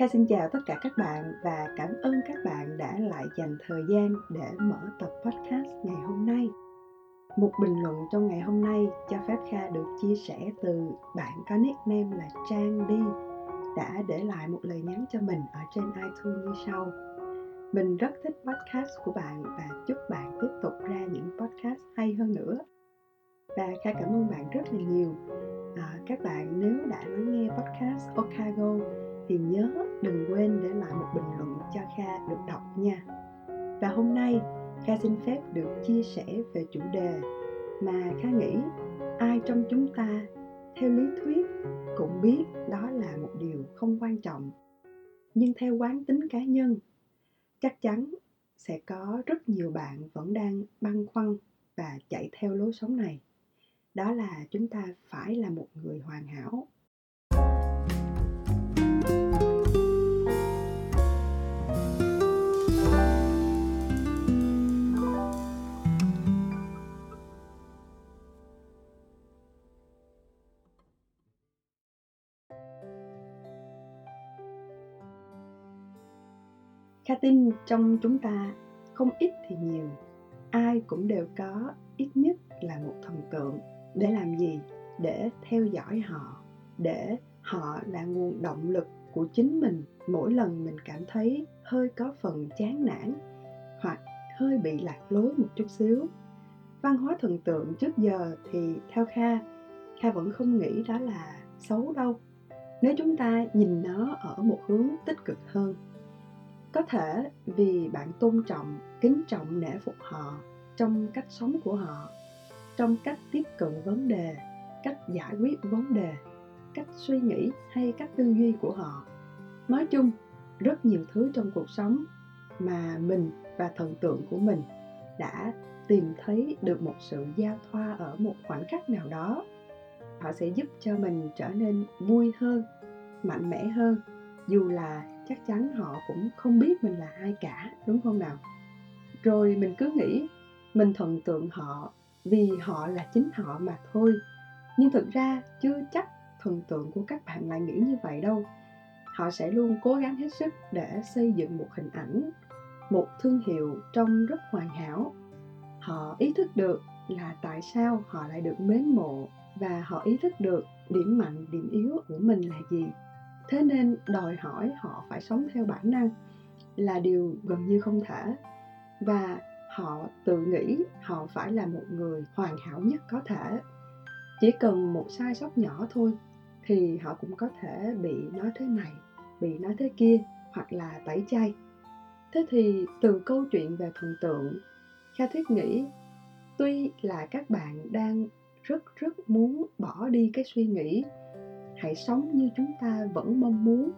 Kha xin chào tất cả các bạn và cảm ơn các bạn đã lại dành thời gian để mở tập podcast ngày hôm nay. Một bình luận trong ngày hôm nay cho phép Kha được chia sẻ từ bạn có nickname là Trang Đi đã để lại một lời nhắn cho mình ở trên iTunes như sau. Mình rất thích podcast của bạn và chúc bạn tiếp tục ra những podcast hay hơn nữa. Và Kha cảm ơn bạn rất là nhiều. À, các bạn nếu đã lắng nghe podcast Okago thì nhớ đừng quên để lại một bình luận cho Kha được đọc nha. Và hôm nay Kha xin phép được chia sẻ về chủ đề mà Kha nghĩ ai trong chúng ta theo lý thuyết cũng biết đó là một điều không quan trọng. Nhưng theo quán tính cá nhân, chắc chắn sẽ có rất nhiều bạn vẫn đang băn khoăn và chạy theo lối sống này. Đó là chúng ta phải là một người hoàn hảo Kha tin trong chúng ta không ít thì nhiều, ai cũng đều có ít nhất là một thần tượng để làm gì? Để theo dõi họ, để họ là nguồn động lực của chính mình. Mỗi lần mình cảm thấy hơi có phần chán nản hoặc hơi bị lạc lối một chút xíu văn hóa thần tượng trước giờ thì theo kha kha vẫn không nghĩ đó là xấu đâu. Nếu chúng ta nhìn nó ở một hướng tích cực hơn có thể vì bạn tôn trọng, kính trọng nể phục họ trong cách sống của họ, trong cách tiếp cận vấn đề, cách giải quyết vấn đề, cách suy nghĩ hay cách tư duy của họ. Nói chung, rất nhiều thứ trong cuộc sống mà mình và thần tượng của mình đã tìm thấy được một sự giao thoa ở một khoảnh khắc nào đó. Họ sẽ giúp cho mình trở nên vui hơn, mạnh mẽ hơn, dù là chắc chắn họ cũng không biết mình là ai cả, đúng không nào? Rồi mình cứ nghĩ mình thần tượng họ vì họ là chính họ mà thôi. Nhưng thực ra chưa chắc thần tượng của các bạn lại nghĩ như vậy đâu. Họ sẽ luôn cố gắng hết sức để xây dựng một hình ảnh, một thương hiệu trông rất hoàn hảo. Họ ý thức được là tại sao họ lại được mến mộ và họ ý thức được điểm mạnh, điểm yếu của mình là gì thế nên đòi hỏi họ phải sống theo bản năng là điều gần như không thể. Và họ tự nghĩ họ phải là một người hoàn hảo nhất có thể. Chỉ cần một sai sót nhỏ thôi thì họ cũng có thể bị nói thế này, bị nói thế kia hoặc là tẩy chay. Thế thì từ câu chuyện về thần tượng, kha Thuyết nghĩ, tuy là các bạn đang rất rất muốn bỏ đi cái suy nghĩ hãy sống như chúng ta vẫn mong muốn.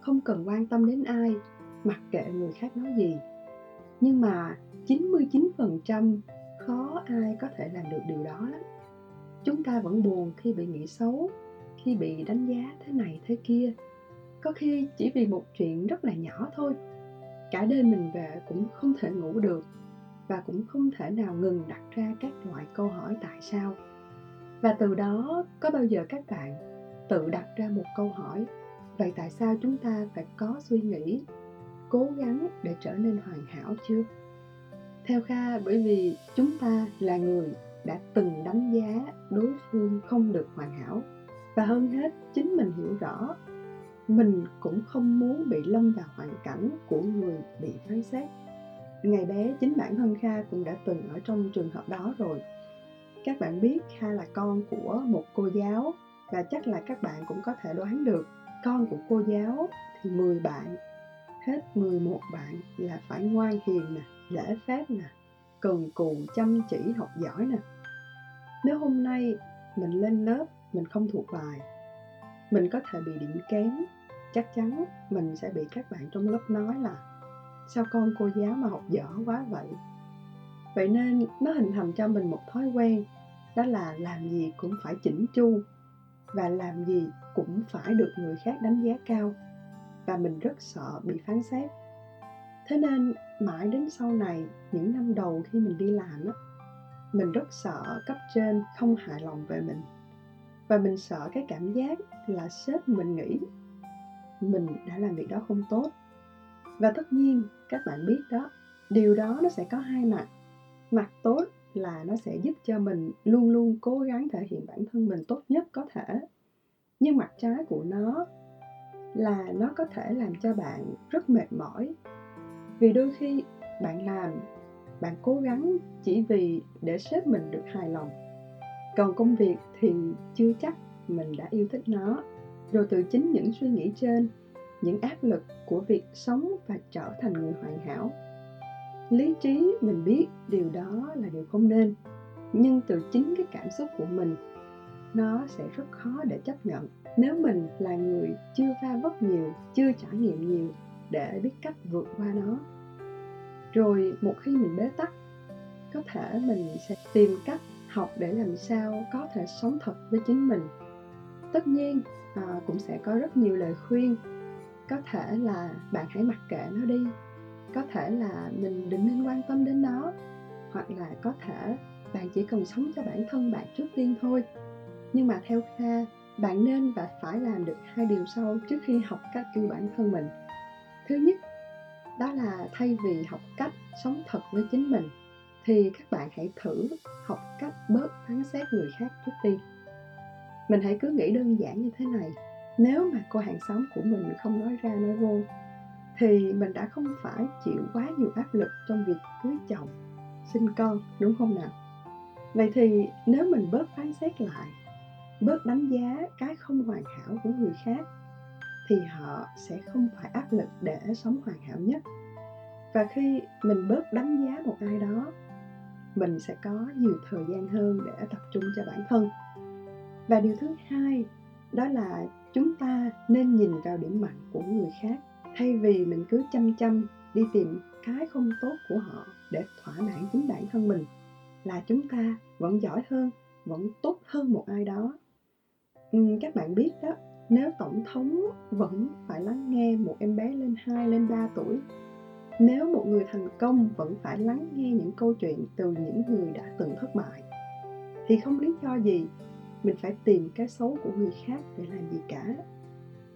Không cần quan tâm đến ai, mặc kệ người khác nói gì. Nhưng mà 99% khó ai có thể làm được điều đó lắm. Chúng ta vẫn buồn khi bị nghĩ xấu, khi bị đánh giá thế này thế kia. Có khi chỉ vì một chuyện rất là nhỏ thôi. Cả đêm mình về cũng không thể ngủ được và cũng không thể nào ngừng đặt ra các loại câu hỏi tại sao. Và từ đó, có bao giờ các bạn tự đặt ra một câu hỏi, vậy tại sao chúng ta phải có suy nghĩ, cố gắng để trở nên hoàn hảo chưa? Theo kha, bởi vì chúng ta là người đã từng đánh giá đối phương không được hoàn hảo, và hơn hết chính mình hiểu rõ, mình cũng không muốn bị lâm vào hoàn cảnh của người bị phán xét. Ngày bé, chính bản thân kha cũng đã từng ở trong trường hợp đó rồi. Các bạn biết kha là con của một cô giáo và chắc là các bạn cũng có thể đoán được, con của cô giáo thì 10 bạn, hết 11 bạn là phải ngoan hiền nè, lễ phép nè, cần cù chăm chỉ học giỏi nè. Nếu hôm nay mình lên lớp, mình không thuộc bài, mình có thể bị điểm kém, chắc chắn mình sẽ bị các bạn trong lớp nói là sao con cô giáo mà học dở quá vậy? Vậy nên nó hình thành cho mình một thói quen, đó là làm gì cũng phải chỉnh chu và làm gì cũng phải được người khác đánh giá cao. Và mình rất sợ bị phán xét. Thế nên mãi đến sau này, những năm đầu khi mình đi làm á, mình rất sợ cấp trên không hài lòng về mình. Và mình sợ cái cảm giác là sếp mình nghĩ mình đã làm việc đó không tốt. Và tất nhiên, các bạn biết đó, điều đó nó sẽ có hai mặt. Mặt tốt là nó sẽ giúp cho mình luôn luôn cố gắng thể hiện bản thân mình tốt nhất có thể. Nhưng mặt trái của nó là nó có thể làm cho bạn rất mệt mỏi. Vì đôi khi bạn làm, bạn cố gắng chỉ vì để sếp mình được hài lòng. Còn công việc thì chưa chắc mình đã yêu thích nó. Rồi từ chính những suy nghĩ trên, những áp lực của việc sống và trở thành người hoàn hảo lý trí mình biết điều đó là điều không nên nhưng từ chính cái cảm xúc của mình nó sẽ rất khó để chấp nhận. Nếu mình là người chưa va vấp nhiều chưa trải nghiệm nhiều để biết cách vượt qua nó rồi một khi mình bế tắc có thể mình sẽ tìm cách học để làm sao có thể sống thật với chính mình. Tất nhiên à, cũng sẽ có rất nhiều lời khuyên. Có thể là bạn hãy mặc kệ nó đi có thể là mình đừng nên quan tâm đến nó, hoặc là có thể bạn chỉ cần sống cho bản thân bạn trước tiên thôi. Nhưng mà theo kha, bạn nên và phải làm được hai điều sau trước khi học cách yêu bản thân mình. Thứ nhất, đó là thay vì học cách sống thật với chính mình, thì các bạn hãy thử học cách bớt phán xét người khác trước tiên. Mình hãy cứ nghĩ đơn giản như thế này, nếu mà cô hàng xóm của mình không nói ra nói vô thì mình đã không phải chịu quá nhiều áp lực trong việc cưới chồng, sinh con, đúng không nào? Vậy thì nếu mình bớt phán xét lại, bớt đánh giá cái không hoàn hảo của người khác, thì họ sẽ không phải áp lực để sống hoàn hảo nhất. Và khi mình bớt đánh giá một ai đó, mình sẽ có nhiều thời gian hơn để tập trung cho bản thân. Và điều thứ hai, đó là chúng ta nên nhìn vào điểm mạnh của người khác thay vì mình cứ chăm chăm đi tìm cái không tốt của họ để thỏa mãn chính bản thân mình là chúng ta vẫn giỏi hơn vẫn tốt hơn một ai đó. Ừ, các bạn biết đó nếu tổng thống vẫn phải lắng nghe một em bé lên 2 lên 3 tuổi nếu một người thành công vẫn phải lắng nghe những câu chuyện từ những người đã từng thất bại thì không lý do gì mình phải tìm cái xấu của người khác để làm gì cả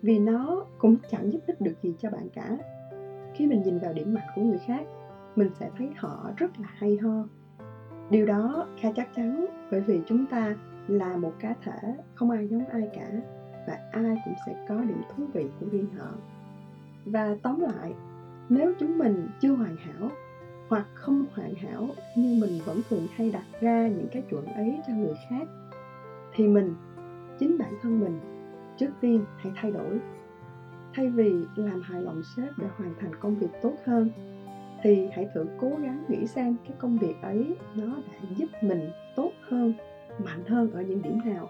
vì nó cũng chẳng giúp ích được gì cho bạn cả. Khi mình nhìn vào điểm mạnh của người khác, mình sẽ thấy họ rất là hay ho. Điều đó kha chắc chắn bởi vì chúng ta là một cá thể, không ai giống ai cả và ai cũng sẽ có điểm thú vị của riêng họ. Và tóm lại, nếu chúng mình chưa hoàn hảo hoặc không hoàn hảo nhưng mình vẫn thường hay đặt ra những cái chuẩn ấy cho người khác, thì mình, chính bản thân mình trước tiên hãy thay đổi. Thay vì làm hài lòng sếp để hoàn thành công việc tốt hơn, thì hãy thử cố gắng nghĩ xem cái công việc ấy nó đã giúp mình tốt hơn, mạnh hơn ở những điểm nào.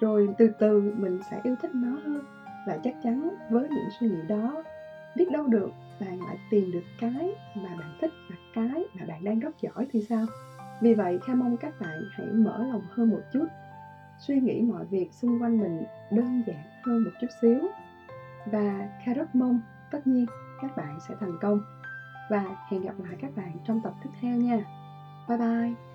Rồi từ từ mình sẽ yêu thích nó hơn và chắc chắn với những suy nghĩ đó, biết đâu được bạn lại tìm được cái mà bạn thích và cái mà bạn đang rất giỏi thì sao? Vì vậy, kha mong các bạn hãy mở lòng hơn một chút suy nghĩ mọi việc xung quanh mình đơn giản hơn một chút xíu. Và kha rất mong tất nhiên các bạn sẽ thành công. Và hẹn gặp lại các bạn trong tập tiếp theo nha. Bye bye.